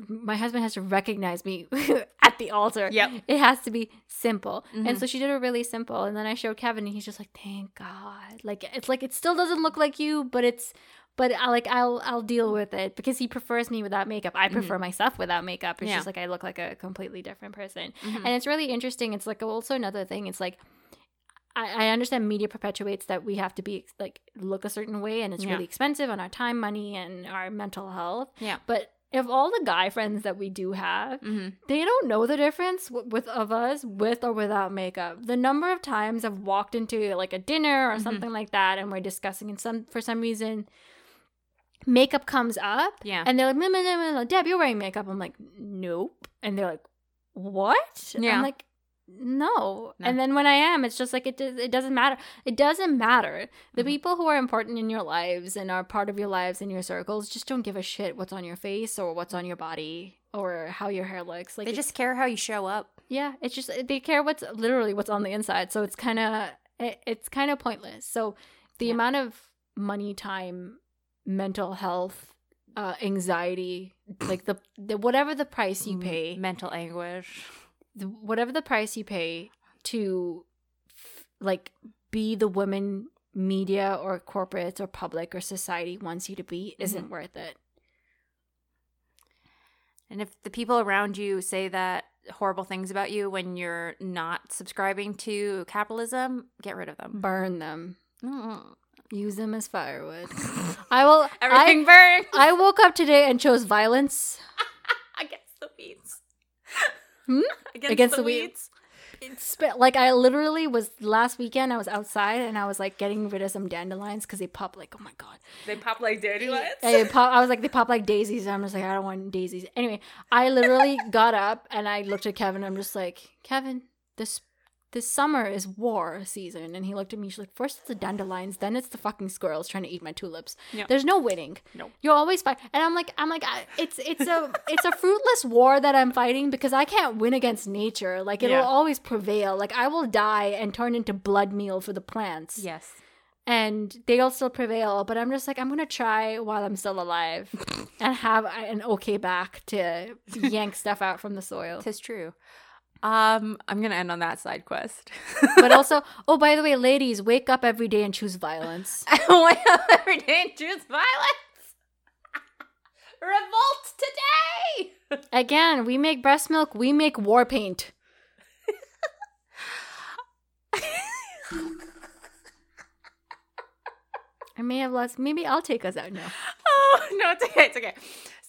my husband has to recognize me at the altar, Yep. it has to be simple. Mhm. And so she did it really simple. And then I showed Kevin, and he's just like, "Thank God!" Like it's like it still doesn't look like you, but it's, but I like I'll I'll deal with it because he prefers me without makeup. I prefer myself without makeup. It's Yeah. just like I look like a completely different person. Mhm. And it's really interesting. It's like also another thing. It's like. I, I understand media perpetuates that we have to be like look a certain way and it's Yeah. really expensive on our time, money, and our mental health. Yeah. But if all the guy friends that we do have, Mhm. they don't know the difference w- with of us with or without makeup. The number of times I've walked into like a dinner or Mhm. something like that, and we're discussing, and some for some reason, makeup comes up, Yeah. and they're like, no, no, no, no, no, Deb, you're wearing makeup. I'm like, nope, and they're like, what? Yeah. I'm like. No. No. and then when I am, it's just like it. does- It doesn't matter. It doesn't matter. The Mhm. people who are important in your lives and are part of your lives and your circles just don't give a shit what's on your face or what's on your body or how your hair looks. Like they just care how you show up. yeah, it's just they care what's literally what's on the inside. So it's kind of it, it's kind of pointless. So the Yeah. amount of money, time, mental health, uh, anxiety, like the, the whatever the price you Mm, pay, mental anguish. The, whatever the price you pay to f- like be the woman media or corporates or public or society wants you to be isn't worth it. And if the people around you say that horrible things about you when you're not subscribing to capitalism, get rid of them. Burn them. Mm. Use them as firewood. I will. I, Everything burns I woke up today and chose violence. against the weeds. Hmm? Against, Against the, the we- weeds. It's sp- like I literally was last weekend. I was outside and I was like getting rid of some dandelions because they pop like oh my god. They pop like dandelions. They pop, I was like they pop like daisies. And I'm just like I don't want daisies. Anyway, I literally got up and I looked at Kevin. I'm just like Kevin, this this summer is war season. And he looked at me. She's like, first it's the dandelions, then it's the fucking squirrels trying to eat my tulips. Yeah. There's no winning. No. You're always fight. And I'm like, I'm like, I, it's it's a it's a fruitless war that I'm fighting because I can't win against nature. Like it'll Yeah. always prevail. Like I will die and turn into blood meal for the plants Yes. and they'll still prevail. But I'm just like, I'm gonna try while I'm still alive and have an okay back to yank stuff out from the soil. Tis true. Um, I'm gonna end on that side quest. But also, oh, by the way, ladies, wake up every day and choose violence. Wake up every day and choose violence. Revolt today. Again, we make breast milk, we make war paint. I may have lost. Maybe I'll take us out now. Oh no, it's okay. It's okay.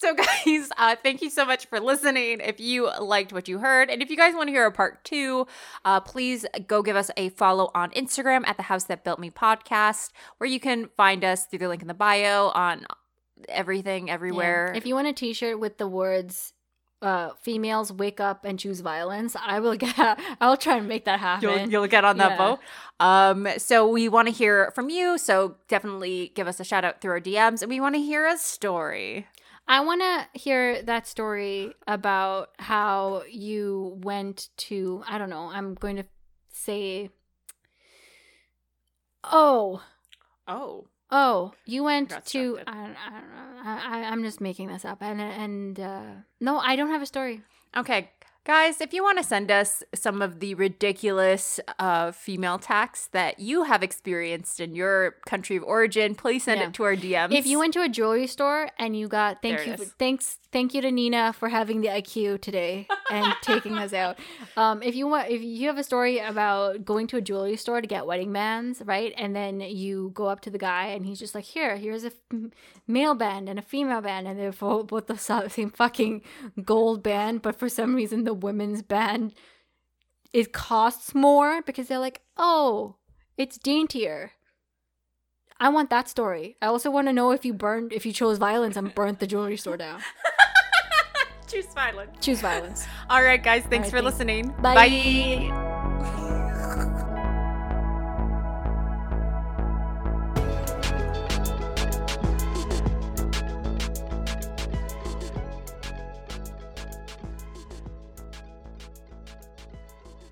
So, guys, uh, thank you so much for listening. If you liked what you heard, and if you guys want to hear a part two, uh, please go give us a follow on Instagram at the House That Built Me podcast, where you can find us through the link in the bio on everything, everywhere. If you want a T-shirt with the words uh, "females wake up and choose violence," I will get. I'll try and make that happen. You'll, you'll get on that Yeah. vote. Um, so we want to hear from you. So definitely give us a shout out through our DMs, and we want to hear a story. I want to hear that story about how you went to. I don't know. I'm going to say. Oh, Oh, oh! You went to I don't- I don't know. I, I, I'm just making this up, and and uh, no, I don't have a story. okay. Guys, if you want to send us some of the ridiculous uh, female tax that you have experienced in your country of origin, please send Yeah. it to our DMs. If you went to a jewelry store and you got thank There you, it for, is. thanks, thank you to Nina for having the IQ today. and taking us out. Um, if you want, if you have a story about going to a jewelry store to get wedding bands, right, and then you go up to the guy and he's just like, "Here, here's a f- male band and a female band, and they're both both the same fucking gold band, but for some reason the women's band it costs more because they're like, oh, it's daintier." I want that story. I also want to know if you burned, if you chose violence and burnt the jewelry store down. Choose violence. Choose violence. All right, guys. Thanks right, for thanks. listening. Bye. Bye.